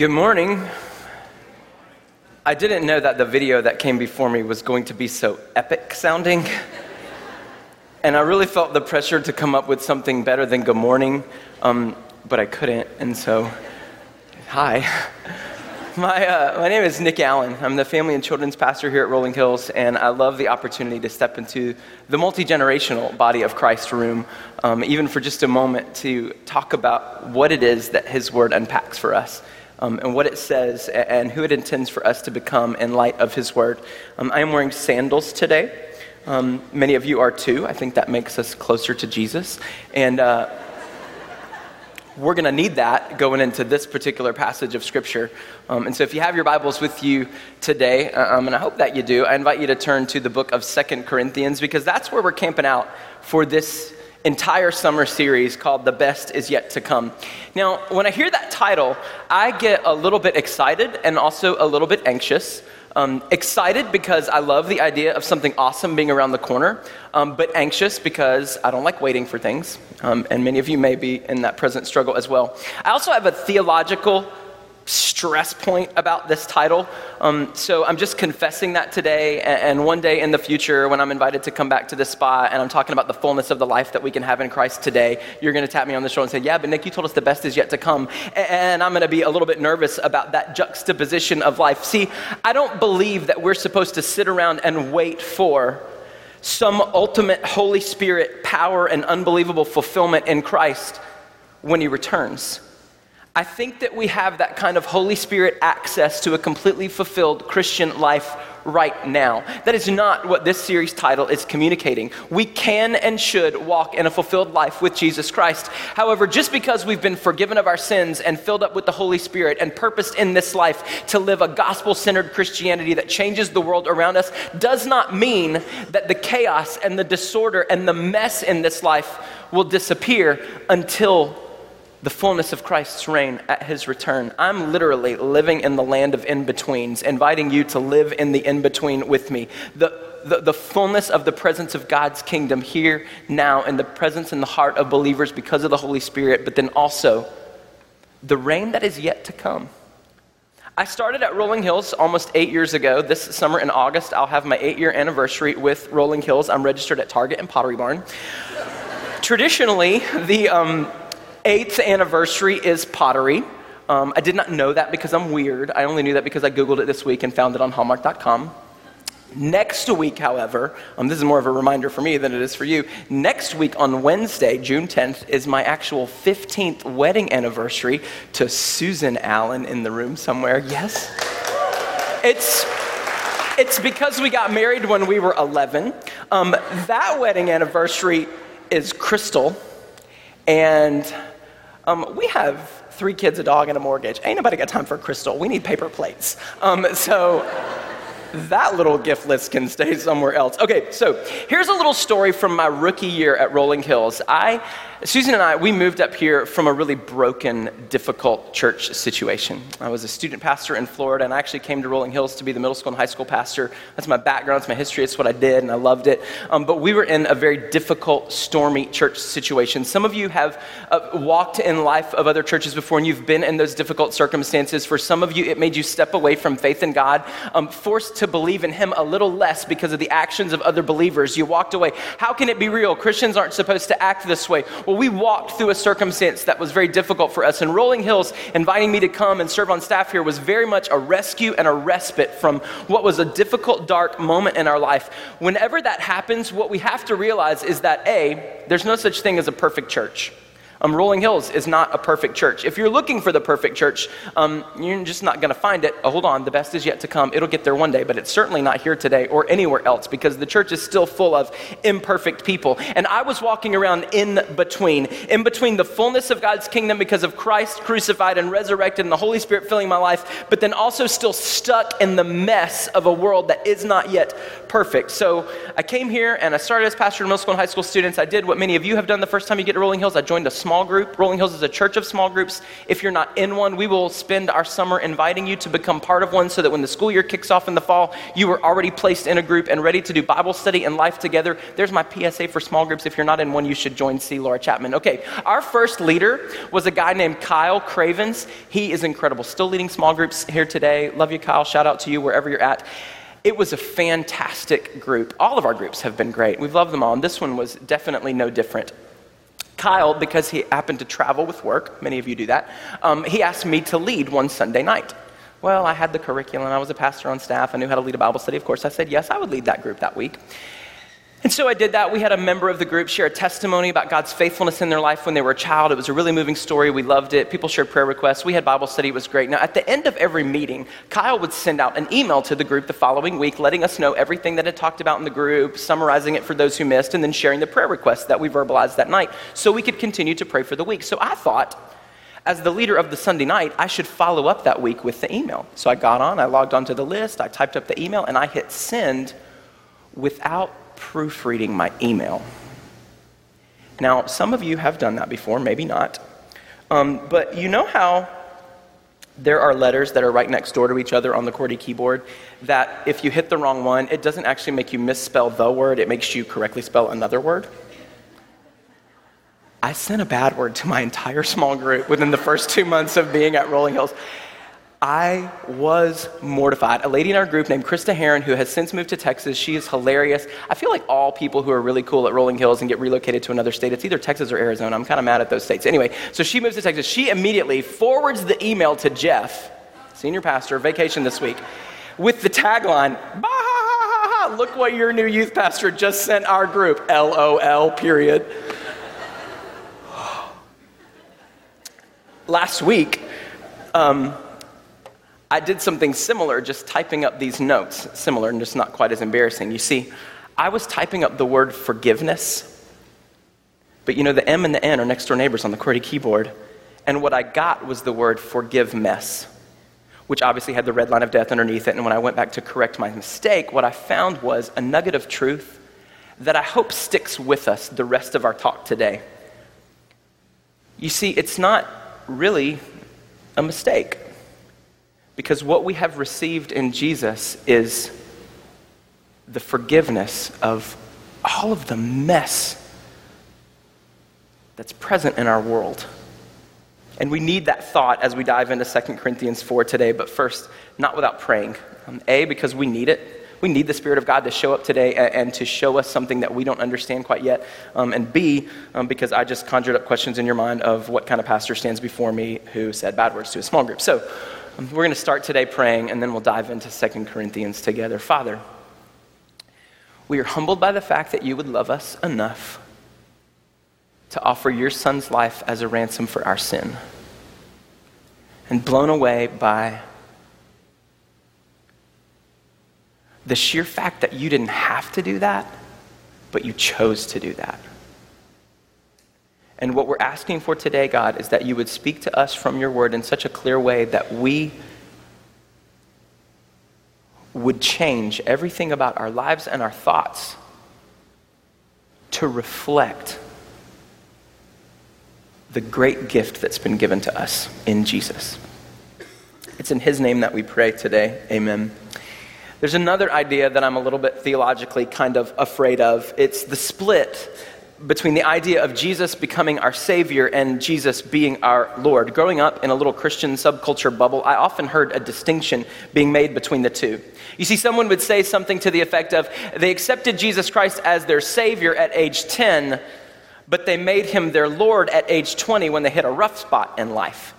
Good morning. I didn't know that the video that came before me was going to be so epic sounding. And I really felt the pressure to come up with something better than good morning, um, but I couldn't, and so, hi. My, uh, my name is Nick Allen. I'm the family and children's pastor here at Rolling Hills, and I love the opportunity to step into the multi generational body of Christ room, um, even for just a moment, to talk about what it is that His Word unpacks for us um, and what it says and who it intends for us to become in light of His Word. Um, I am wearing sandals today. Um, many of you are too. I think that makes us closer to Jesus. And uh, we're going to need that going into this particular passage of Scripture. Um, and so, if you have your Bibles with you today, um, and I hope that you do, I invite you to turn to the book of Second Corinthians because that's where we're camping out for this entire summer series called The Best Is Yet to Come. Now, when I hear that title, I get a little bit excited and also a little bit anxious. Um, excited because I love the idea of something awesome being around the corner, um, but anxious because I don't like waiting for things. Um, and many of you may be in that present struggle as well. I also have a theological stress point about this title. Um, so I'm just confessing that today. And, one day in the future, when I'm invited to come back to this spot and I'm talking about the fullness of the life that we can have in Christ today, you're going to tap me on the shoulder and say, Yeah, but Nick, you told us the best is yet to come. And I'm going to be a little bit nervous about that juxtaposition of life. See, I don't believe that we're supposed to sit around and wait for some ultimate Holy Spirit power and unbelievable fulfillment in Christ when He returns. I think that we have that kind of Holy Spirit access to a completely fulfilled Christian life right now. That is not what this series title is communicating. We can and should walk in a fulfilled life with Jesus Christ. However, just because we've been forgiven of our sins and filled up with the Holy Spirit and purposed in this life to live a gospel centered Christianity that changes the world around us does not mean that the chaos and the disorder and the mess in this life will disappear until the fullness of Christ's reign at his return. I'm literally living in the land of in betweens, inviting you to live in the in between with me. The, the, the, fullness of the presence of God's kingdom here, now, in the presence in the heart of believers because of the Holy Spirit, but then also the reign that is yet to come. I started at Rolling Hills almost eight years ago. This summer in August, I'll have my eight year anniversary with Rolling Hills. I'm registered at Target and Pottery Barn. Traditionally, the, um, eighth anniversary is pottery. Um, I did not know that because I'm weird. I only knew that because I Googled it this week and found it on Hallmark.com. Next week, however, um, this is more of a reminder for me than it is for you. Next week on Wednesday, June 10th, is my actual 15th wedding anniversary to Susan Allen in the room somewhere. Yes? It's. It's because we got married when we were 11. Um, that wedding anniversary is Crystal, and um, we have three kids, a dog, and a mortgage. Ain't nobody got time for crystal. We need paper plates. Um, so that little gift list can stay somewhere else. Okay, so here's a little story from my rookie year at Rolling Hills. I Susan and I, we moved up here from a really broken, difficult church situation. I was a student pastor in Florida, and I actually came to Rolling Hills to be the middle school and high school pastor. That's my background, it's my history, it's what I did, and I loved it. Um, but we were in a very difficult, stormy church situation. Some of you have uh, walked in life of other churches before, and you've been in those difficult circumstances. For some of you, it made you step away from faith in God, um, forced to believe in Him a little less because of the actions of other believers. You walked away. How can it be real? Christians aren't supposed to act this way. Well, we walked through a circumstance that was very difficult for us. And Rolling Hills inviting me to come and serve on staff here was very much a rescue and a respite from what was a difficult, dark moment in our life. Whenever that happens, what we have to realize is that A, there's no such thing as a perfect church. Um, Rolling Hills is not a perfect church. If you're looking for the perfect church, um, you're just not going to find it. Oh, hold on, the best is yet to come. It'll get there one day, but it's certainly not here today or anywhere else because the church is still full of imperfect people. And I was walking around in between, in between the fullness of God's kingdom because of Christ crucified and resurrected and the Holy Spirit filling my life, but then also still stuck in the mess of a world that is not yet perfect. So I came here and I started as pastor to middle school and high school students. I did what many of you have done the first time you get to Rolling Hills. I joined a small small group. Rolling Hills is a church of small groups. If you're not in one, we will spend our summer inviting you to become part of one so that when the school year kicks off in the fall, you are already placed in a group and ready to do Bible study and life together. There's my PSA for small groups. If you're not in one, you should join C. Laura Chapman. Okay, our first leader was a guy named Kyle Cravens. He is incredible, still leading small groups here today. Love you, Kyle. Shout out to you wherever you're at. It was a fantastic group. All of our groups have been great. We've loved them all, and this one was definitely no different. Kyle, because he happened to travel with work, many of you do that, um, he asked me to lead one Sunday night. Well, I had the curriculum, I was a pastor on staff, I knew how to lead a Bible study. Of course, I said yes, I would lead that group that week. And so I did that. We had a member of the group share a testimony about God's faithfulness in their life when they were a child. It was a really moving story. We loved it. People shared prayer requests. We had Bible study. It was great. Now, at the end of every meeting, Kyle would send out an email to the group the following week, letting us know everything that had talked about in the group, summarizing it for those who missed, and then sharing the prayer requests that we verbalized that night so we could continue to pray for the week. So I thought, as the leader of the Sunday night, I should follow up that week with the email. So I got on, I logged onto the list, I typed up the email, and I hit send without proofreading my email. Now, some of you have done that before, maybe not. Um, but you know how there are letters that are right next door to each other on the QWERTY keyboard that if you hit the wrong one, it doesn't actually make you misspell the word, it makes you correctly spell another word? I sent a bad word to my entire small group within the first two months of being at Rolling Hills. I was mortified. A lady in our group named Krista Heron, who has since moved to Texas, she is hilarious. I feel like all people who are really cool at Rolling Hills and get relocated to another state, it's either Texas or Arizona. I'm kind of mad at those states. Anyway, so she moves to Texas. She immediately forwards the email to Jeff, senior pastor, vacation this week, with the tagline, bah, look what your new youth pastor just sent our group, LOL, period. Last week, um, I did something similar, just typing up these notes, similar and just not quite as embarrassing. You see, I was typing up the word forgiveness, but you know, the M and the N are next door neighbors on the QWERTY keyboard, and what I got was the word forgive mess, which obviously had the red line of death underneath it. And when I went back to correct my mistake, what I found was a nugget of truth that I hope sticks with us the rest of our talk today. You see, it's not really a mistake. Because what we have received in Jesus is the forgiveness of all of the mess that's present in our world. And we need that thought as we dive into 2 Corinthians 4 today, but first, not without praying. Um, a, because we need it. We need the Spirit of God to show up today and, and to show us something that we don't understand quite yet. Um, and B, um, because I just conjured up questions in your mind of what kind of pastor stands before me who said bad words to a small group. So, Um, we're going to start today praying, and then we'll dive into Second Corinthians together. Father, we are humbled by the fact that you would love us enough to offer your son's life as a ransom for our sin, and blown away by the sheer fact that you didn't have to do that, but you chose to do that. And what we're asking for today, God, is that you would speak to us from your word in such a clear way that we would change everything about our lives and our thoughts to reflect the great gift that's been given to us in Jesus. It's in his name that we pray today. Amen. There's another idea that I'm a little bit theologically kind of afraid of. It's the split between the idea of Jesus becoming our Savior and Jesus being our Lord. Growing up in a little Christian subculture bubble, I often heard a distinction being made between the two. You see, someone would say something to the effect of, they accepted Jesus Christ as their Savior at age 10, but they made him their Lord at age 20 when they hit a rough spot in life.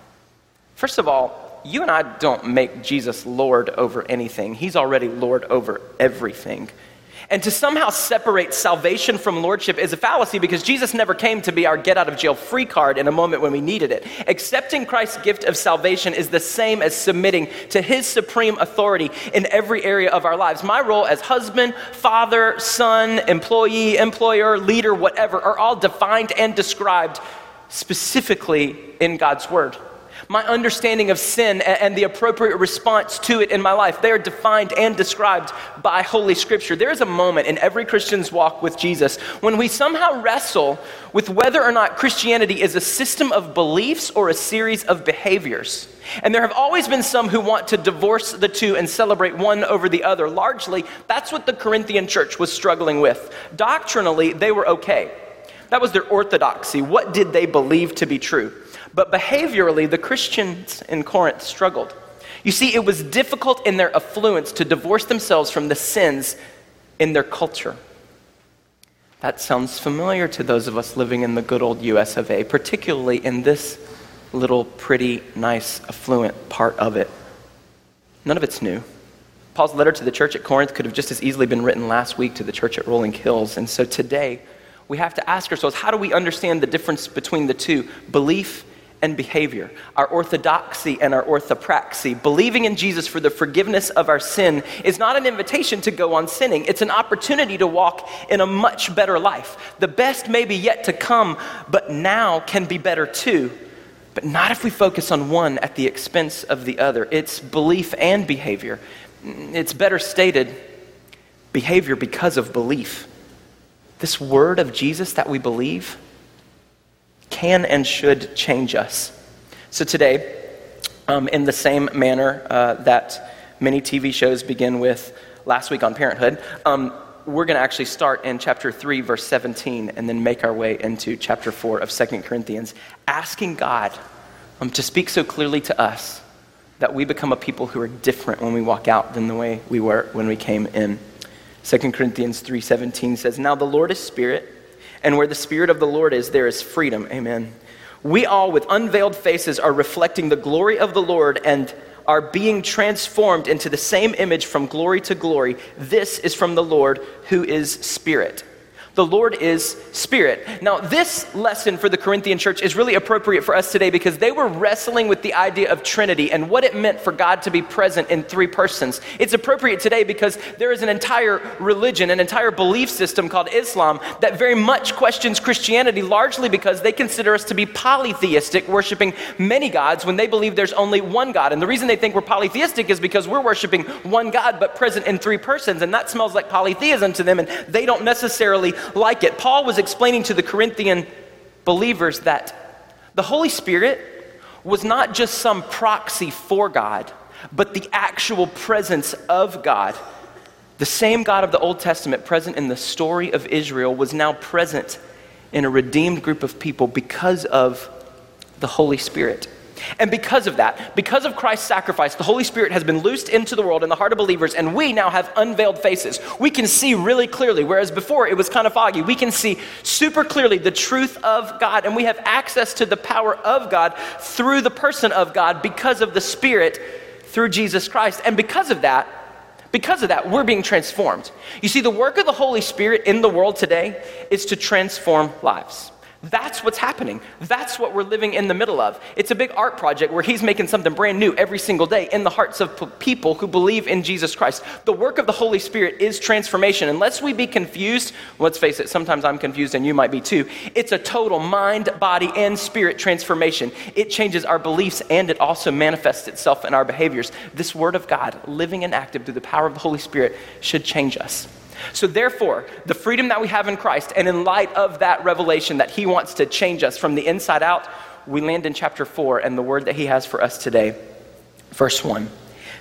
First of all, you and I don't make Jesus Lord over anything. He's already Lord over everything. And to somehow separate salvation from lordship is a fallacy because Jesus never came to be our get out of jail free card in a moment when we needed it. Accepting Christ's gift of salvation is the same as submitting to his supreme authority in every area of our lives. My role as husband, father, son, employee, employer, leader, whatever, are all defined and described specifically in God's word. My understanding of sin and the appropriate response to it in my life. They are defined and described by Holy Scripture. There is a moment in every Christian's walk with Jesus when we somehow wrestle with whether or not Christianity is a system of beliefs or a series of behaviors. And there have always been some who want to divorce the two and celebrate one over the other. Largely, that's what the Corinthian church was struggling with. Doctrinally, they were okay. That was their orthodoxy. What did they believe to be true? But behaviorally, the Christians in Corinth struggled. You see, it was difficult in their affluence to divorce themselves from the sins in their culture. That sounds familiar to those of us living in the good old US of A, particularly in this little pretty, nice, affluent part of it. None of it's new. Paul's letter to the church at Corinth could have just as easily been written last week to the church at Rolling Hills. And so today, we have to ask ourselves how do we understand the difference between the two belief and behavior, our orthodoxy and our orthopraxy. Believing in Jesus for the forgiveness of our sin is not an invitation to go on sinning, it's an opportunity to walk in a much better life. The best may be yet to come, but now can be better too. But not if we focus on one at the expense of the other. It's belief and behavior. It's better stated behavior because of belief. This word of Jesus that we believe can and should change us. So today, um, in the same manner uh, that many TV shows begin with last week on parenthood, um, we're going to actually start in chapter 3, verse 17, and then make our way into chapter 4 of 2 Corinthians, asking God um, to speak so clearly to us that we become a people who are different when we walk out than the way we were when we came in. 2 Corinthians 3:17 says, "Now the Lord is spirit, and where the Spirit of the Lord is, there is freedom. Amen. We all, with unveiled faces, are reflecting the glory of the Lord and are being transformed into the same image from glory to glory. This is from the Lord who is Spirit. The Lord is Spirit. Now, this lesson for the Corinthian church is really appropriate for us today because they were wrestling with the idea of Trinity and what it meant for God to be present in three persons. It's appropriate today because there is an entire religion, an entire belief system called Islam that very much questions Christianity, largely because they consider us to be polytheistic, worshiping many gods when they believe there's only one God. And the reason they think we're polytheistic is because we're worshiping one God but present in three persons, and that smells like polytheism to them, and they don't necessarily like it. Paul was explaining to the Corinthian believers that the Holy Spirit was not just some proxy for God, but the actual presence of God. The same God of the Old Testament, present in the story of Israel, was now present in a redeemed group of people because of the Holy Spirit. And because of that, because of Christ's sacrifice, the Holy Spirit has been loosed into the world in the heart of believers, and we now have unveiled faces. We can see really clearly, whereas before it was kind of foggy. We can see super clearly the truth of God, and we have access to the power of God through the person of God because of the Spirit through Jesus Christ. And because of that, because of that, we're being transformed. You see, the work of the Holy Spirit in the world today is to transform lives. That's what's happening. That's what we're living in the middle of. It's a big art project where he's making something brand new every single day in the hearts of people who believe in Jesus Christ. The work of the Holy Spirit is transformation. Unless we be confused, let's face it, sometimes I'm confused and you might be too. It's a total mind, body, and spirit transformation. It changes our beliefs and it also manifests itself in our behaviors. This Word of God, living and active through the power of the Holy Spirit, should change us. So, therefore, the freedom that we have in Christ, and in light of that revelation that He wants to change us from the inside out, we land in chapter 4 and the word that He has for us today. Verse 1.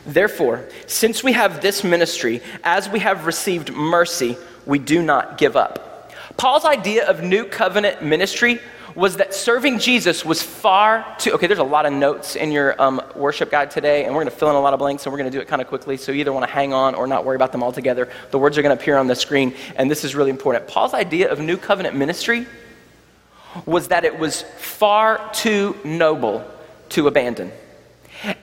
Therefore, since we have this ministry, as we have received mercy, we do not give up. Paul's idea of new covenant ministry was that serving Jesus was far too. Okay, there's a lot of notes in your um, worship guide today, and we're going to fill in a lot of blanks, and we're going to do it kind of quickly. So you either want to hang on or not worry about them altogether. The words are going to appear on the screen, and this is really important. Paul's idea of new covenant ministry was that it was far too noble to abandon,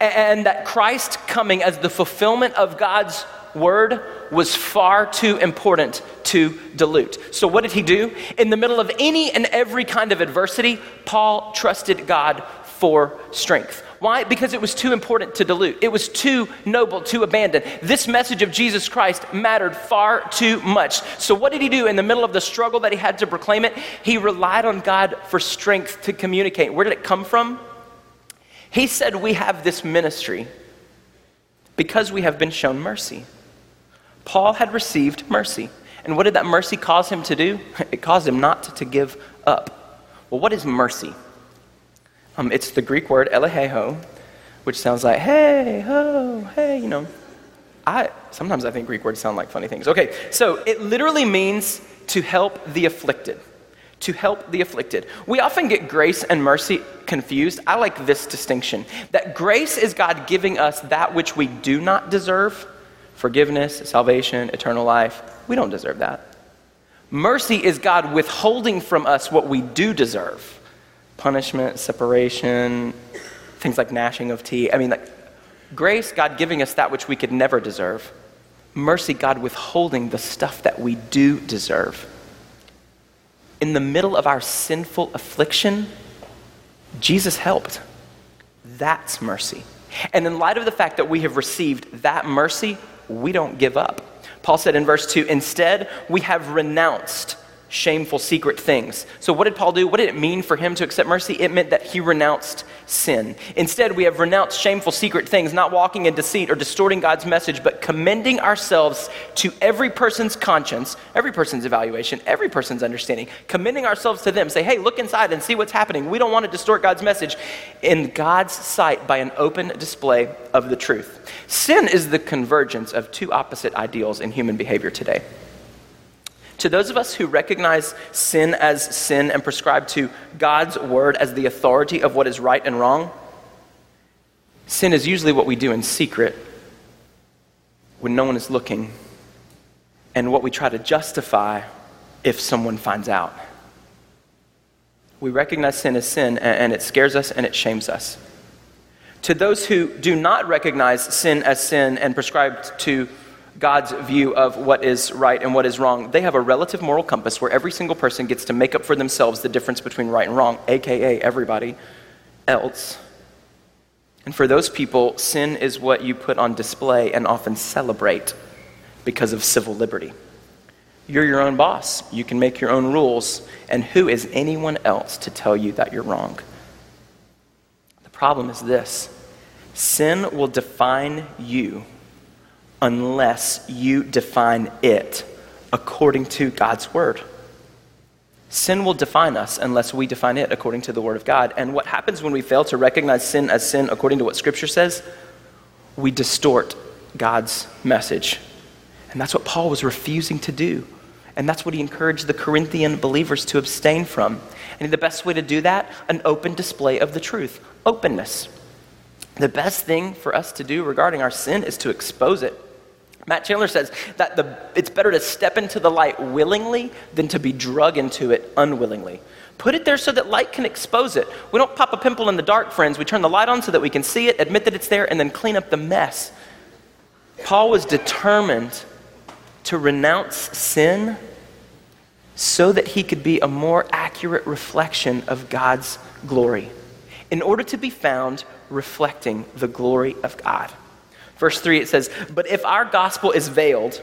and that Christ coming as the fulfillment of God's word was far too important to dilute. So, what did he do? In the middle of any and every kind of adversity, Paul trusted God for strength. Why? Because it was too important to dilute. It was too noble to abandon. This message of Jesus Christ mattered far too much. So, what did he do in the middle of the struggle that he had to proclaim it? He relied on God for strength to communicate. Where did it come from? He said, We have this ministry because we have been shown mercy. Paul had received mercy. And what did that mercy cause him to do? It caused him not to give up. Well, what is mercy? Um, it's the Greek word eleheho, which sounds like hey, ho, hey, you know. I, sometimes I think Greek words sound like funny things. Okay, so it literally means to help the afflicted. To help the afflicted. We often get grace and mercy confused. I like this distinction that grace is God giving us that which we do not deserve forgiveness, salvation, eternal life. We don't deserve that. Mercy is God withholding from us what we do deserve punishment, separation, things like gnashing of teeth. I mean, like, grace, God giving us that which we could never deserve. Mercy, God withholding the stuff that we do deserve. In the middle of our sinful affliction, Jesus helped. That's mercy. And in light of the fact that we have received that mercy, we don't give up. Paul said in verse 2 instead, we have renounced shameful secret things. So, what did Paul do? What did it mean for him to accept mercy? It meant that he renounced sin. Instead, we have renounced shameful secret things, not walking in deceit or distorting God's message, but commending ourselves to every person's conscience, every person's evaluation, every person's understanding, commending ourselves to them. Say, hey, look inside and see what's happening. We don't want to distort God's message in God's sight by an open display of the truth. Sin is the convergence of two opposite ideals in human behavior today. To those of us who recognize sin as sin and prescribe to God's word as the authority of what is right and wrong, sin is usually what we do in secret when no one is looking and what we try to justify if someone finds out. We recognize sin as sin and it scares us and it shames us. To those who do not recognize sin as sin and prescribe to God's view of what is right and what is wrong, they have a relative moral compass where every single person gets to make up for themselves the difference between right and wrong, aka everybody else. And for those people, sin is what you put on display and often celebrate because of civil liberty. You're your own boss. You can make your own rules. And who is anyone else to tell you that you're wrong? The problem is this sin will define you unless you define it according to God's word. Sin will define us unless we define it according to the word of God. And what happens when we fail to recognize sin as sin according to what scripture says? We distort God's message. And that's what Paul was refusing to do. And that's what he encouraged the Corinthian believers to abstain from. And the best way to do that? An open display of the truth. Openness. The best thing for us to do regarding our sin is to expose it. Matt Chandler says that the, it's better to step into the light willingly than to be drug into it unwillingly. Put it there so that light can expose it. We don't pop a pimple in the dark, friends. We turn the light on so that we can see it, admit that it's there, and then clean up the mess. Paul was determined to renounce sin so that he could be a more accurate reflection of God's glory, in order to be found reflecting the glory of God. Verse 3, it says, But if our gospel is veiled,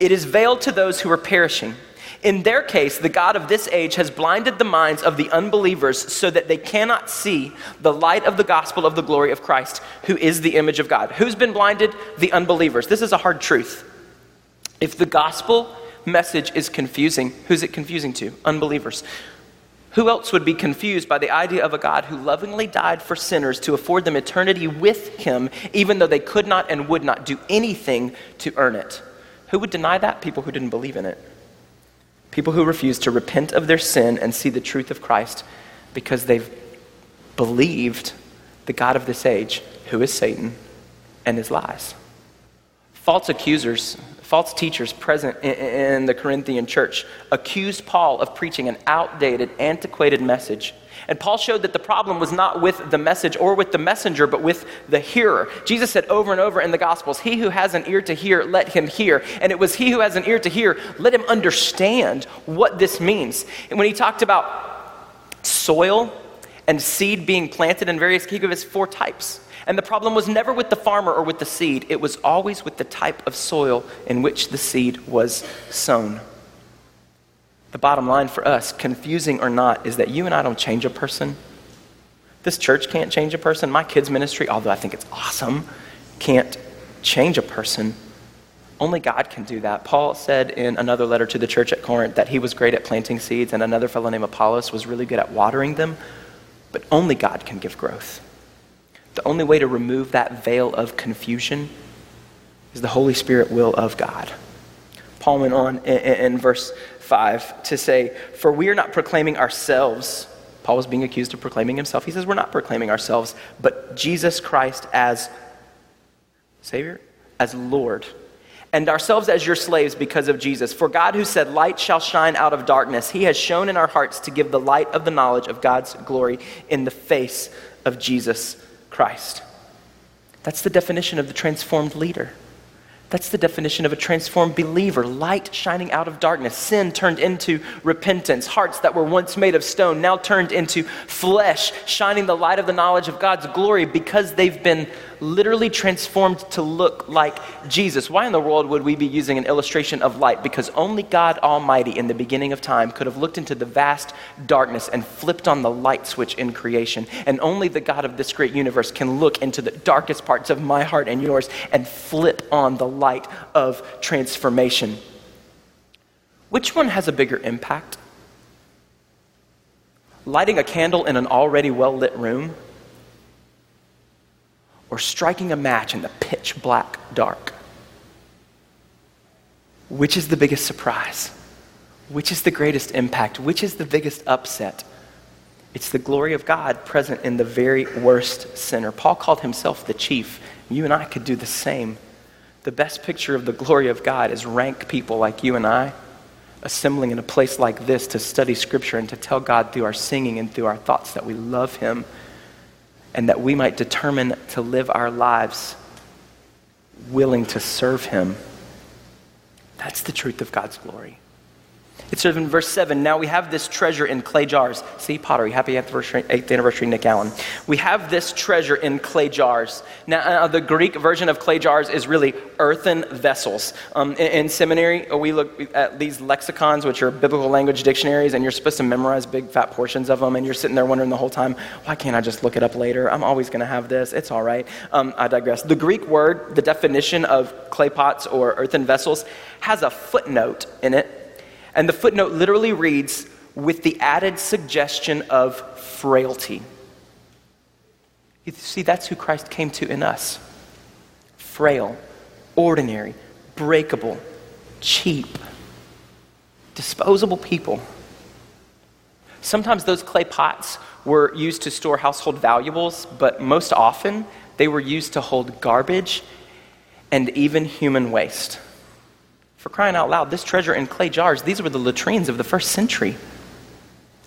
it is veiled to those who are perishing. In their case, the God of this age has blinded the minds of the unbelievers so that they cannot see the light of the gospel of the glory of Christ, who is the image of God. Who's been blinded? The unbelievers. This is a hard truth. If the gospel message is confusing, who's it confusing to? Unbelievers. Who else would be confused by the idea of a God who lovingly died for sinners to afford them eternity with Him, even though they could not and would not do anything to earn it? Who would deny that? People who didn't believe in it. People who refuse to repent of their sin and see the truth of Christ because they've believed the God of this age, who is Satan, and his lies. False accusers false teachers present in, the Corinthian church accused Paul of preaching an outdated, antiquated message. And Paul showed that the problem was not with the message or with the messenger, but with the hearer. Jesus said over and over in the Gospels, He who has an ear to hear, let him hear. And it was he who has an ear to hear, let him understand what this means. And when he talked about soil and seed being planted in various, he gave us four types. And the problem was never with the farmer or with the seed, it was always with the type of soil in which the seed was sown. The bottom line for us, confusing or not, is that you and I don't change a person. This church can't change a person. My kids' ministry, although I think it's awesome, can't change a person. Only God can do that. Paul said in another letter to the church at Corinth that he was great at planting seeds, and another fellow named Apollos was really good at watering them, but only God can give growth. The only way to remove that veil of confusion is the Holy Spirit will of God. Paul went on in, in, verse 5 to say, For we are not proclaiming ourselves. Paul was being accused of proclaiming himself. He says, We're not proclaiming ourselves, but Jesus Christ as Savior, as Lord, and ourselves as your slaves because of Jesus. For God, who said, Light shall shine out of darkness, he has shown in our hearts to give the light of the knowledge of God's glory in the face of Jesus Christ. That's the definition of the transformed leader. That's the definition of a transformed believer light shining out of darkness, sin turned into repentance, hearts that were once made of stone now turned into flesh, shining the light of the knowledge of God's glory because they've been literally transformed to look like Jesus. Why in the world would we be using an illustration of light? Because only God Almighty in the beginning of time could have looked into the vast darkness and flipped on the light switch in creation. And only the God of this great universe can look into the darkest parts of my heart and yours and flip on the light of transformation. Which one has a bigger impact? Lighting a candle in an already well lit room or striking a match in the pitch black dark? Which is the biggest surprise? Which is the greatest impact? Which is the biggest upset? It's the glory of God present in the very worst sinner. Paul called himself the chief. You and I could do the same. The best picture of the glory of God is rank people like you and I assembling in a place like this to study Scripture and to tell God through our singing and through our thoughts that we love Him and that we might determine to live our lives willing to serve Him. That's the truth of God's glory. It says in verse 7 Now we have this treasure in clay jars. See, pottery. Happy anniversary, 8th anniversary, Nick Allen. We have this treasure in clay jars. Now, uh, the Greek version of clay jars is really earthen vessels. Um, in, in, seminary, we look at these lexicons, which are biblical language dictionaries, and you're supposed to memorize big fat portions of them, and you're sitting there wondering the whole time, why can't I just look it up later? I'm always going to have this. It's all right. Um, I digress. The Greek word, the definition of clay pots or earthen vessels, has a footnote in it and the footnote literally reads, with the added suggestion of frailty. You see, that's who Christ came to in us frail, ordinary, breakable, cheap, disposable people. Sometimes those clay pots were used to store household valuables, but most often they were used to hold garbage and even human waste. For crying out loud, this treasure in clay jars, these were the latrines of the first century.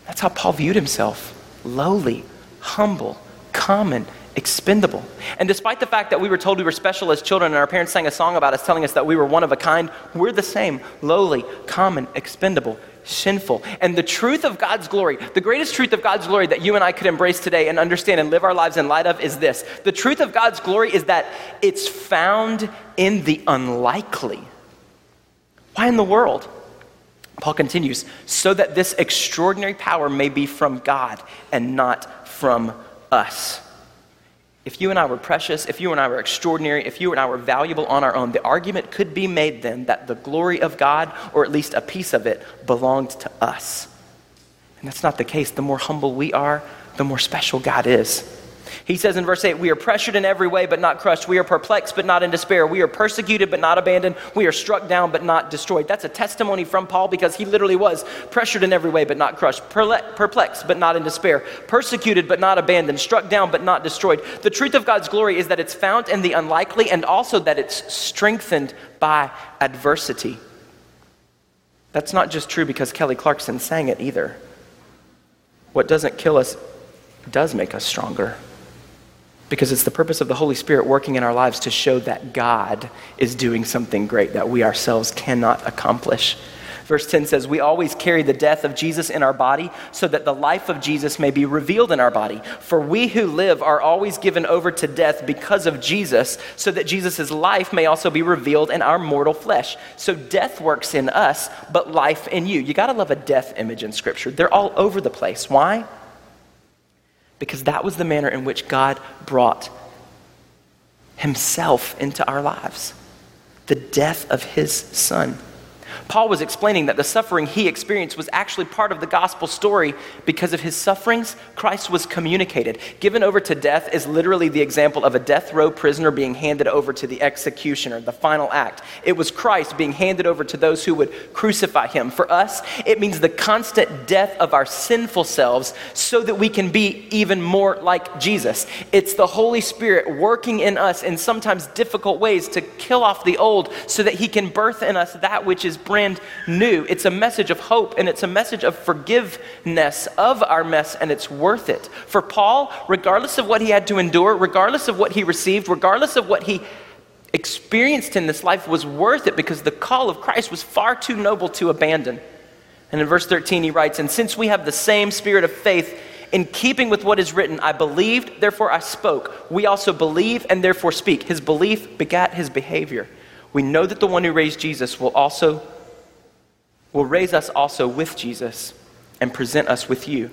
That's how Paul viewed himself lowly, humble, common, expendable. And despite the fact that we were told we were special as children and our parents sang a song about us telling us that we were one of a kind, we're the same lowly, common, expendable, sinful. And the truth of God's glory, the greatest truth of God's glory that you and I could embrace today and understand and live our lives in light of is this the truth of God's glory is that it's found in the unlikely. Why in the world? Paul continues, so that this extraordinary power may be from God and not from us. If you and I were precious, if you and I were extraordinary, if you and I were valuable on our own, the argument could be made then that the glory of God, or at least a piece of it, belonged to us. And that's not the case. The more humble we are, the more special God is. He says in verse 8, We are pressured in every way, but not crushed. We are perplexed, but not in despair. We are persecuted, but not abandoned. We are struck down, but not destroyed. That's a testimony from Paul because he literally was pressured in every way, but not crushed. Perplexed, but not in despair. Persecuted, but not abandoned. Struck down, but not destroyed. The truth of God's glory is that it's found in the unlikely and also that it's strengthened by adversity. That's not just true because Kelly Clarkson sang it either. What doesn't kill us does make us stronger because it's the purpose of the Holy Spirit working in our lives to show that God is doing something great that we ourselves cannot accomplish. Verse 10 says, We always carry the death of Jesus in our body so that the life of Jesus may be revealed in our body. For we who live are always given over to death because of Jesus, so that Jesus' life may also be revealed in our mortal flesh. So death works in us, but life in you. You got to love a death image in Scripture. They're all over the place. Why? Because that was the manner in which God brought himself into our lives the death of his son. Paul was explaining that the suffering he experienced was actually part of the gospel story because of his sufferings. Christ was communicated. Given over to death is literally the example of a death row prisoner being handed over to the executioner, the final act. It was Christ being handed over to those who would crucify him. For us, it means the constant death of our sinful selves so that we can be even more like Jesus. It's the Holy Spirit working in us in sometimes difficult ways to kill off the old so that he can birth in us that which is brand new. It's a message of hope and it's a message of forgiveness of our mess, and it's worth it. For Paul, regardless of what he had to endure, regardless of what he received, regardless of what he experienced in this life, was worth it because the call of Christ was far too noble to abandon. And in verse 13, he writes, And since we have the same spirit of faith, in keeping with what is written, I believed, therefore I spoke. We also believe and therefore speak. His belief begat his behavior. We know that the one who raised Jesus will also will raise us also with Jesus and present us with you.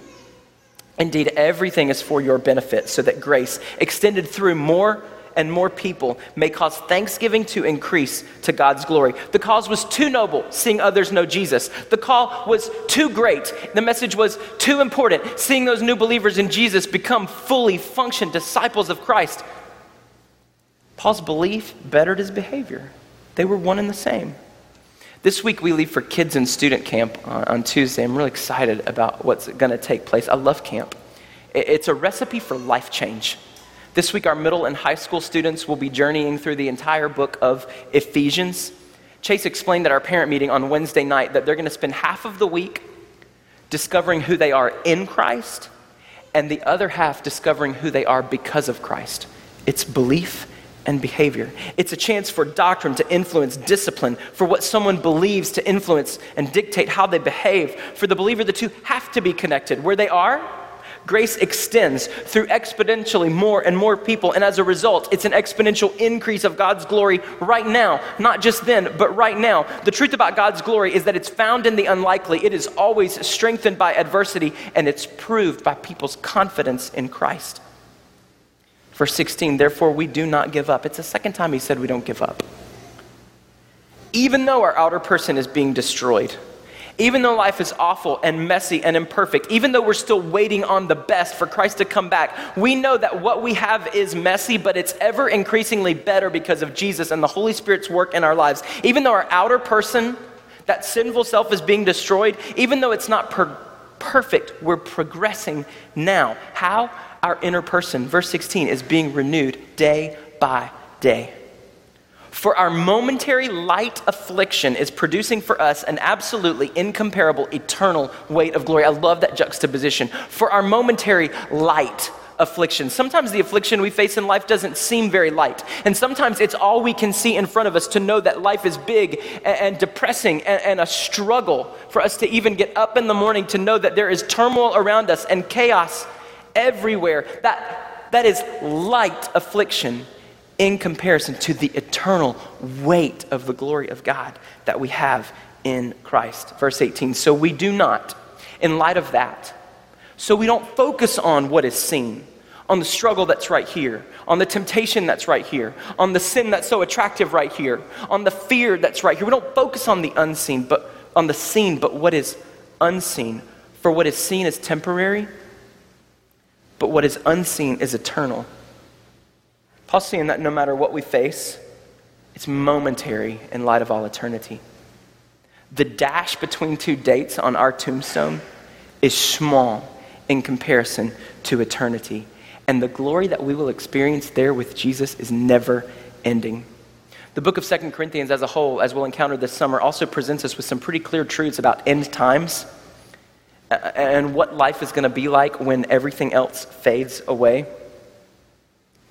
Indeed, everything is for your benefit, so that grace, extended through more and more people, may cause thanksgiving to increase to God's glory. The cause was too noble, seeing others know Jesus. The call was too great. The message was too important, seeing those new believers in Jesus become fully functioned disciples of Christ. Paul's belief bettered his behavior. They were one and the same. This week we leave for kids in student camp on, on Tuesday. I'm really excited about what's going to take place. I love camp. It, it's a recipe for life change. This week, our middle and high school students will be journeying through the entire book of Ephesians. Chase explained at our parent meeting on Wednesday night that they're going to spend half of the week discovering who they are in Christ, and the other half discovering who they are because of Christ. It's belief and behavior. It's a chance for doctrine to influence discipline, for what someone believes to influence and dictate how they behave. For the believer, the two have to be connected. Where they are, grace extends through exponentially more and more people. And as a result, it's an exponential increase of God's glory right now, not just then, but right now. The truth about God's glory is that it's found in the unlikely, it is always strengthened by adversity, and it's proved by people's confidence in Christ. Verse 16, therefore we do not give up. It's the second time he said we don't give up. Even though our outer person is being destroyed, even though life is awful and messy and imperfect, even though we're still waiting on the best for Christ to come back, we know that what we have is messy, but it's ever increasingly better because of Jesus and the Holy Spirit's work in our lives. Even though our outer person, that sinful self, is being destroyed, even though it's not per- perfect, we're progressing now. How? Our inner person, verse 16, is being renewed day by day. For our momentary light affliction is producing for us an absolutely incomparable eternal weight of glory. I love that juxtaposition. For our momentary light affliction. Sometimes the affliction we face in life doesn't seem very light. And sometimes it's all we can see in front of us to know that life is big and, depressing and a struggle for us to even get up in the morning to know that there is turmoil around us and chaos everywhere. That, that is light affliction in comparison to the eternal weight of the glory of God that we have in Christ. Verse 18. So we do not, in light of that, so we don't focus on what is seen, on the struggle that's right here, on the temptation that's right here, on the sin that's so attractive right here, on the fear that's right here. We don't focus on the unseen, but on the seen, but what is unseen. For what is seen is temporary, but what is unseen is eternal. Paul's saying that no matter what we face, it's momentary in light of all eternity. The dash between two dates on our tombstone is small in comparison to eternity. And the glory that we will experience there with Jesus is never ending. The book of Second Corinthians as a whole, as we'll encounter this summer, also presents us with some pretty clear truths about end times and what life is going to be like when everything else fades away.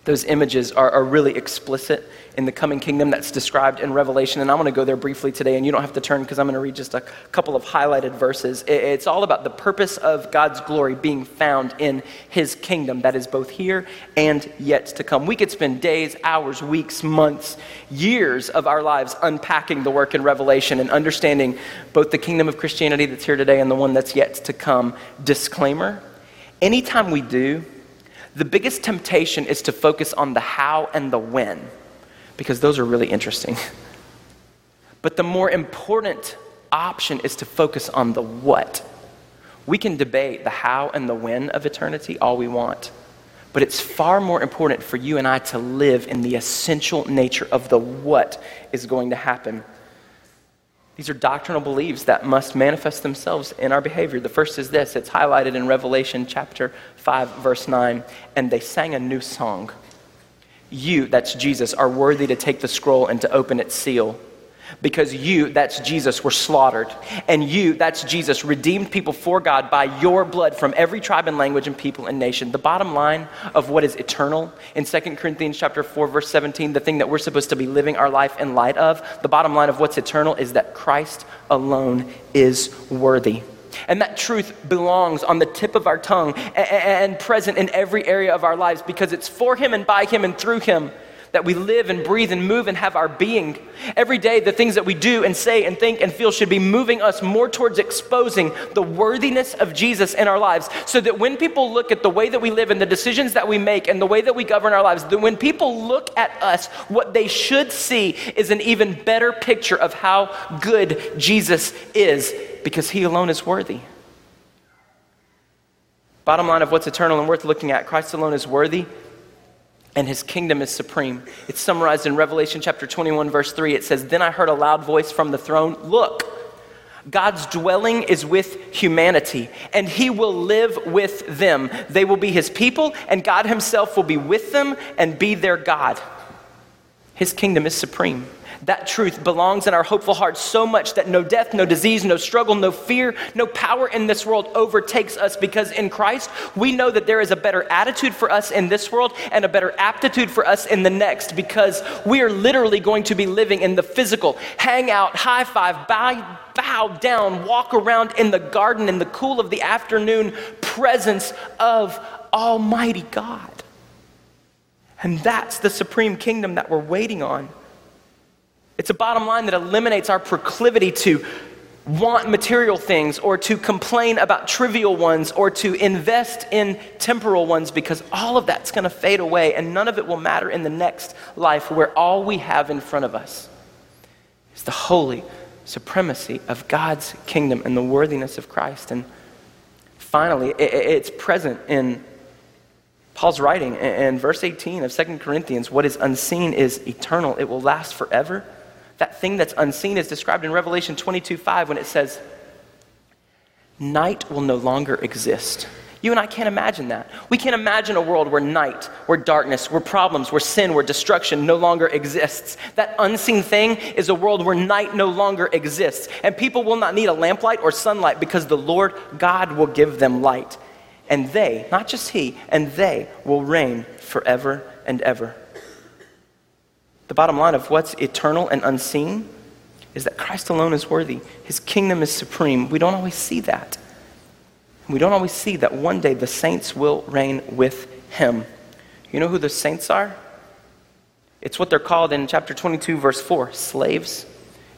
Those images are, are really explicit in the coming kingdom that's described in Revelation. And I'm going to go there briefly today, and you don't have to turn because I'm going to read just a couple of highlighted verses. It's all about the purpose of God's glory being found in his kingdom that is both here and yet to come. We could spend days, hours, weeks, months, years of our lives unpacking the work in Revelation and understanding both the kingdom of Christianity that's here today and the one that's yet to come. Disclaimer anytime we do, The biggest temptation is to focus on the how and the when, because those are really interesting. But the more important option is to focus on the what. We can debate the how and the when of eternity all we want, but it's far more important for you and I to live in the essential nature of the what is going to happen. These are doctrinal beliefs that must manifest themselves in our behavior. The first is this it's highlighted in Revelation chapter 5, verse 9. And they sang a new song. You, that's Jesus, are worthy to take the scroll and to open its seal because you, that's Jesus, were slaughtered. And you, that's Jesus, redeemed people for God by your blood from every tribe and language and people and nation. The bottom line of what is eternal in 2 Corinthians chapter 4, verse 17, the thing that we're supposed to be living our life in light of, the bottom line of what's eternal is that Christ alone is worthy. And that truth belongs on the tip of our tongue and present in every area of our lives because it's for Him and by Him and through Him that we live and breathe and move and have our being. Every day, the things that we do and say and think and feel should be moving us more towards exposing the worthiness of Jesus in our lives so that when people look at the way that we live and the decisions that we make and the way that we govern our lives, that when people look at us, what they should see is an even better picture of how good Jesus is because he alone is worthy. Bottom line of what's eternal and worth looking at Christ alone is worthy and his kingdom is supreme. It's summarized in Revelation chapter 21, verse 3. It says, Then I heard a loud voice from the throne Look, God's dwelling is with humanity, and he will live with them. They will be his people, and God himself will be with them and be their God. His kingdom is supreme. That truth belongs in our hopeful hearts so much that no death, no disease, no struggle, no fear, no power in this world overtakes us because in Christ we know that there is a better attitude for us in this world and a better aptitude for us in the next because we are literally going to be living in the physical, hang out, high five, bow, bow down, walk around in the garden in the cool of the afternoon presence of Almighty God. And that's the supreme kingdom that we're waiting on. It's a bottom line that eliminates our proclivity to want material things or to complain about trivial ones or to invest in temporal ones because all of that's going to fade away and none of it will matter in the next life where all we have in front of us is the holy supremacy of God's kingdom and the worthiness of Christ. And finally, it's present in Paul's writing in verse 18 of 2 Corinthians. What is unseen is eternal, it will last forever that thing that's unseen is described in Revelation 22 5 when it says, Night will no longer exist. You and I can't imagine that. We can't imagine a world where night, where darkness, where problems, where sin, where destruction no longer exists. That unseen thing is a world where night no longer exists. And people will not need a lamplight or sunlight because the Lord God will give them light. And they, not just He, and they will reign forever and ever. The bottom line of what's eternal and unseen is that Christ alone is worthy. His kingdom is supreme. We don't always see that. We don't always see that one day the saints will reign with him. You know who the saints are? It's what they're called in chapter 22, verse 4 slaves.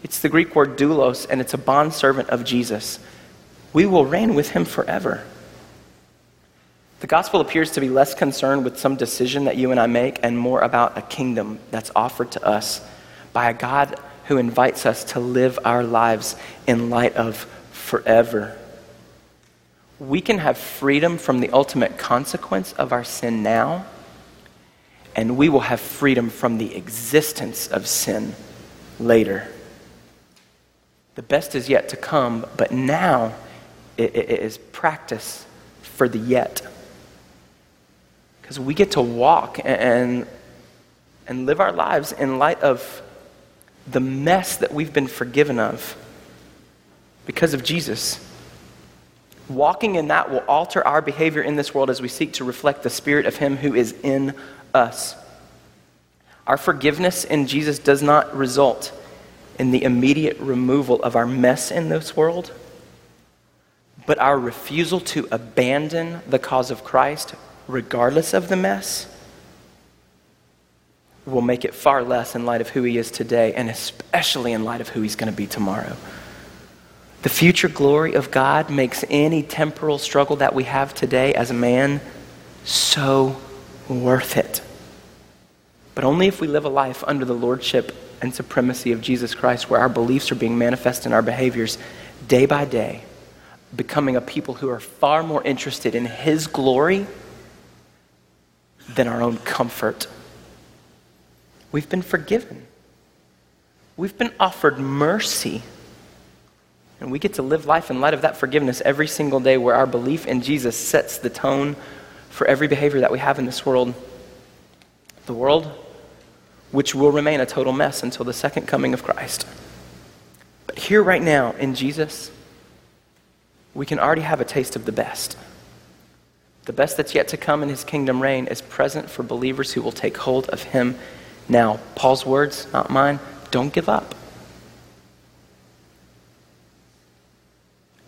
It's the Greek word doulos, and it's a bondservant of Jesus. We will reign with him forever. The gospel appears to be less concerned with some decision that you and I make and more about a kingdom that's offered to us by a God who invites us to live our lives in light of forever. We can have freedom from the ultimate consequence of our sin now, and we will have freedom from the existence of sin later. The best is yet to come, but now it is practice for the yet. Because we get to walk and, and live our lives in light of the mess that we've been forgiven of because of Jesus. Walking in that will alter our behavior in this world as we seek to reflect the Spirit of Him who is in us. Our forgiveness in Jesus does not result in the immediate removal of our mess in this world, but our refusal to abandon the cause of Christ regardless of the mess, will make it far less in light of who he is today, and especially in light of who he's going to be tomorrow. The future glory of God makes any temporal struggle that we have today as a man so worth it. But only if we live a life under the lordship and supremacy of Jesus Christ, where our beliefs are being manifest in our behaviors day by day, becoming a people who are far more interested in His glory than our own comfort. We've been forgiven, we've been offered mercy. And we get to live life in light of that forgiveness every single day where our belief in Jesus sets the tone for every behavior that we have in this world. The world, which will remain a total mess until the second coming of Christ. But here, right now, in Jesus, we can already have a taste of the best. The best that's yet to come in his kingdom reign is present for believers who will take hold of him now. Paul's words, not mine, don't give up.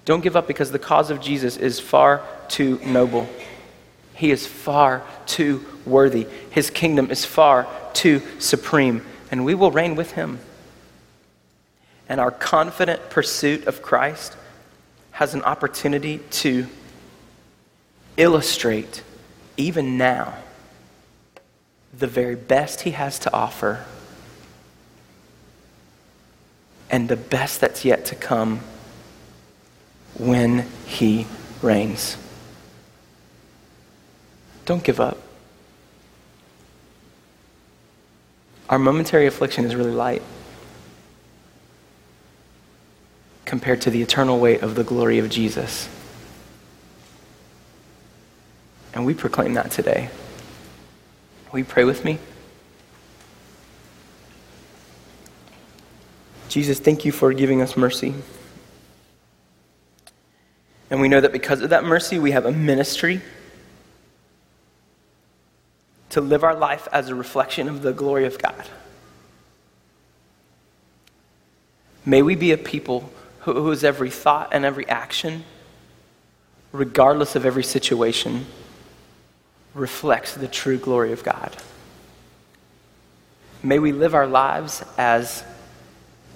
Don't give up because the cause of Jesus is far too noble. He is far too worthy. His kingdom is far too supreme, and we will reign with him. And our confident pursuit of Christ has an opportunity to illustrate, even now, the very best he has to offer and the best that's yet to come when he reigns. Don't give up. Our momentary affliction is really light compared to the eternal weight of the glory of Jesus. And we proclaim that today. Will you pray with me? Jesus, thank you for giving us mercy. And we know that because of that mercy, we have a ministry to live our life as a reflection of the glory of God. May we be a people whose every thought and every action, regardless of every situation, reflects the true glory of God. May we live our lives as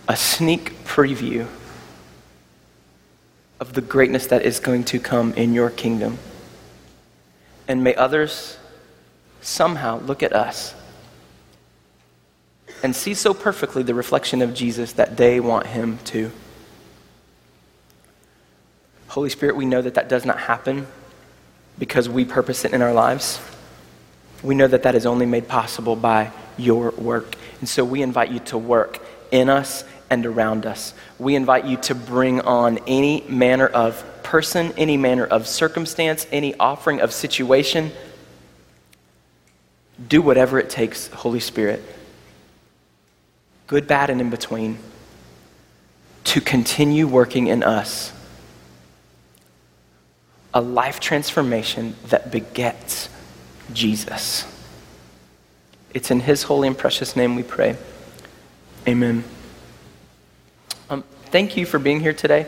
a sneak preview of the greatness that is going to come in your kingdom. And may others somehow look at us and see so perfectly the reflection of Jesus that they want him to. Holy Spirit, we know that that does not happen because we purpose it in our lives. We know that that is only made possible by your work. And so we invite you to work in us and around us. We invite you to bring on any manner of person, any manner of circumstance, any offering of situation. Do whatever it takes, Holy Spirit, good, bad, and in between, to continue working in us a life transformation that begets Jesus. It's in His holy and precious name we pray. Amen thank you for being here today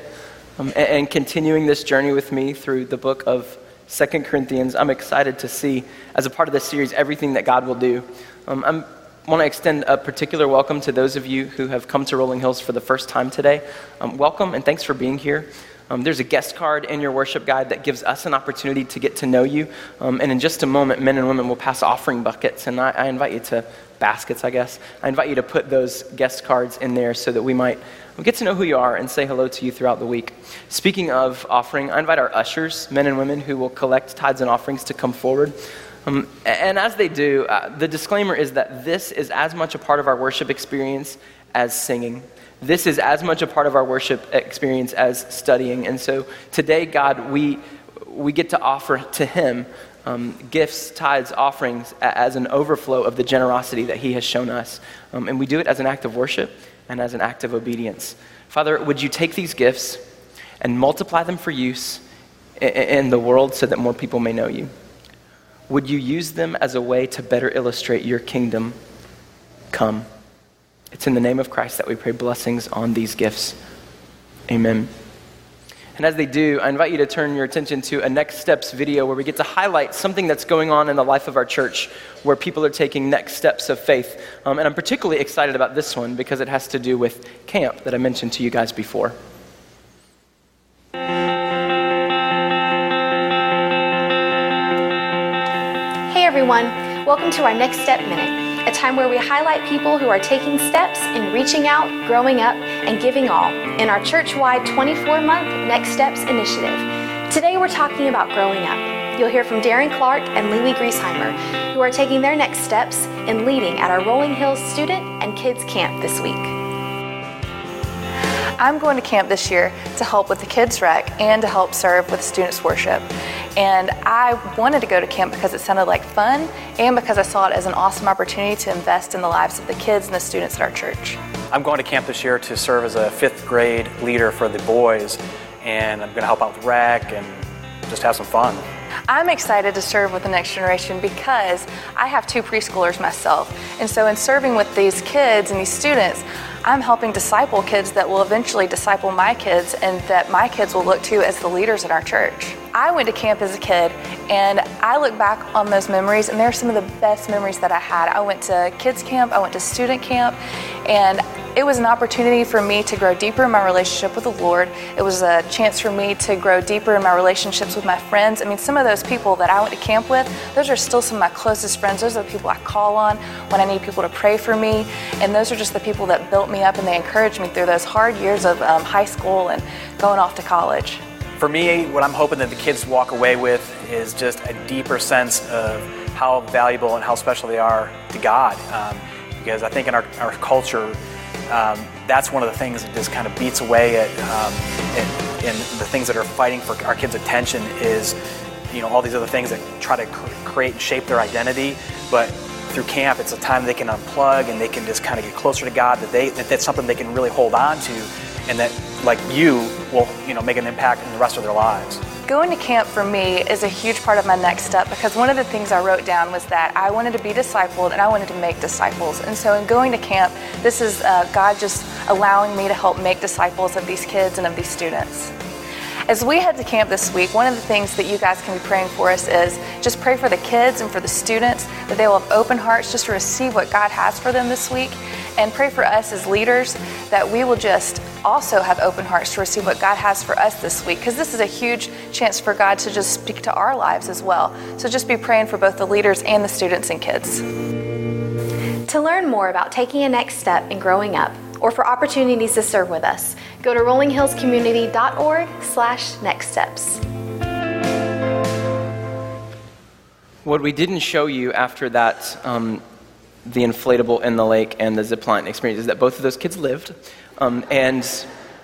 um, and, and, continuing this journey with me through the book of Second Corinthians. I'm excited to see, as a part of this series, everything that God will do. Um, I want to extend a particular welcome to those of you who have come to Rolling Hills for the first time today. Um, welcome and thanks for being here. Um, there's a guest card in your worship guide that gives us an opportunity to get to know you. Um, and in just a moment, men and women will pass offering buckets. And I, I, invite you to, baskets, I guess. I invite you to put those guest cards in there so that we might get to know who you are and say hello to you throughout the week. Speaking of offering, I invite our ushers, men and women who will collect tithes and offerings, to come forward. Um, and as they do, uh, the disclaimer is that this is as much a part of our worship experience as singing. This is as much a part of our worship experience as studying. And so today, God, we, we get to offer to Him um, gifts, tithes, offerings as an overflow of the generosity that He has shown us. Um, and we do it as an act of worship and as an act of obedience. Father, would you take these gifts and multiply them for use in the world so that more people may know you? Would you use them as a way to better illustrate your kingdom come? It's in the name of Christ that we pray blessings on these gifts. Amen. And as they do, I invite you to turn your attention to a Next Steps video where we get to highlight something that's going on in the life of our church where people are taking next steps of faith. Um, and I'm particularly excited about this one because it has to do with camp that I mentioned to you guys before. Hey everyone. Welcome to our Next Step Minute, a time where we highlight people who are taking steps in reaching out, growing up, and giving all in our church wide 24 month Next Steps initiative. Today we're talking about growing up. You'll hear from Darren Clark and Lily Griesheimer, who are taking their next steps in leading at our Rolling Hills student and kids camp this week. I'm going to camp this year to help with the kids' rec and to help serve with students' worship. And I wanted to go to camp because it sounded like fun and because I saw it as an awesome opportunity to invest in the lives of the kids and the students at our church. I'm going to camp this year to serve as a fifth grade leader for the boys, and I'm going to help out with rec and just have some fun. I'm excited to serve with the next generation because I have two preschoolers myself. And so, in serving with these kids and these students, I'm helping disciple kids that will eventually disciple my kids and that my kids will look to as the leaders in our church. I went to camp as a kid and I look back on those memories and they're some of the best memories that I had. I went to kids camp, I went to student camp, and it was an opportunity for me to grow deeper in my relationship with the Lord. It was a chance for me to grow deeper in my relationships with my friends. I mean, some of those people that I went to camp with, those are still some of my closest friends. Those are the people I call on when I need people to pray for me. And those are just the people that built me up and they encouraged me through those hard years of um, high school and going off to college. For me, what I'm hoping that the kids walk away with is just a deeper sense of how valuable and how special they are to God. Um, because I think in our, our culture, um, that's one of the things that just kind of beats away at um, the things that are fighting for our kids' attention is you know all these other things that try to cr- create and shape their identity but through camp it's a time they can unplug and they can just kind of get closer to god that they that that's something they can really hold on to and that like you will you know make an impact in the rest of their lives Going to camp for me is a huge part of my next step because one of the things I wrote down was that I wanted to be discipled and I wanted to make disciples. And so, in going to camp, this is uh, God just allowing me to help make disciples of these kids and of these students. As we head to camp this week, one of the things that you guys can be praying for us is just pray for the kids and for the students that they will have open hearts just to receive what God has for them this week. And pray for us as leaders that we will just also have open hearts to receive what God has for us this week, because this is a huge chance for God to just speak to our lives as well. So just be praying for both the leaders and the students and kids. To learn more about taking a next step in growing up, or for opportunities to serve with us, go to rollinghillscommunity.org slash next steps. What we didn't show you after that, um, the inflatable in the lake and the zipline experience, is that both of those kids lived. Um, and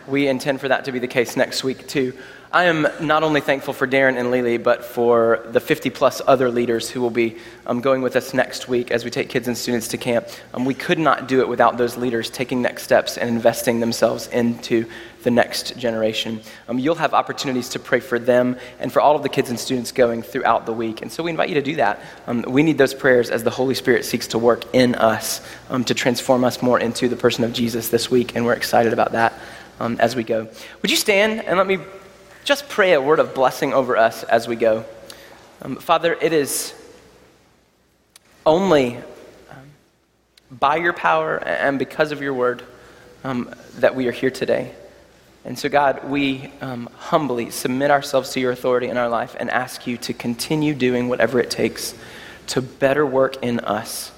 we intend for that to be the case next week, too. I am not only thankful for Darren and Lily, but for the 50 plus other leaders who will be um, going with us next week as we take kids and students to camp. Um, we could not do it without those leaders taking next steps and investing themselves into the next generation. Um, you'll have opportunities to pray for them and for all of the kids and students going throughout the week. And so we invite you to do that. Um, we need those prayers as the Holy Spirit seeks to work in us um, to transform us more into the person of Jesus this week. And we're excited about that um, as we go. Would you stand and let me just pray a word of blessing over us as we go. Um, Father, it is only um, by your power and because of your word um, that we are here today. And so, God, we um, humbly submit ourselves to your authority in our life and ask you to continue doing whatever it takes to better work in us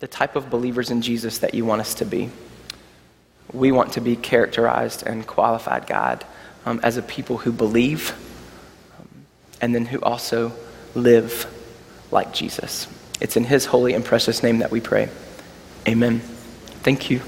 the type of believers in Jesus that you want us to be. We want to be characterized and qualified, God um, as a people who believe um, and then who also live like Jesus. It's in his holy and precious name that we pray. Amen. Thank you.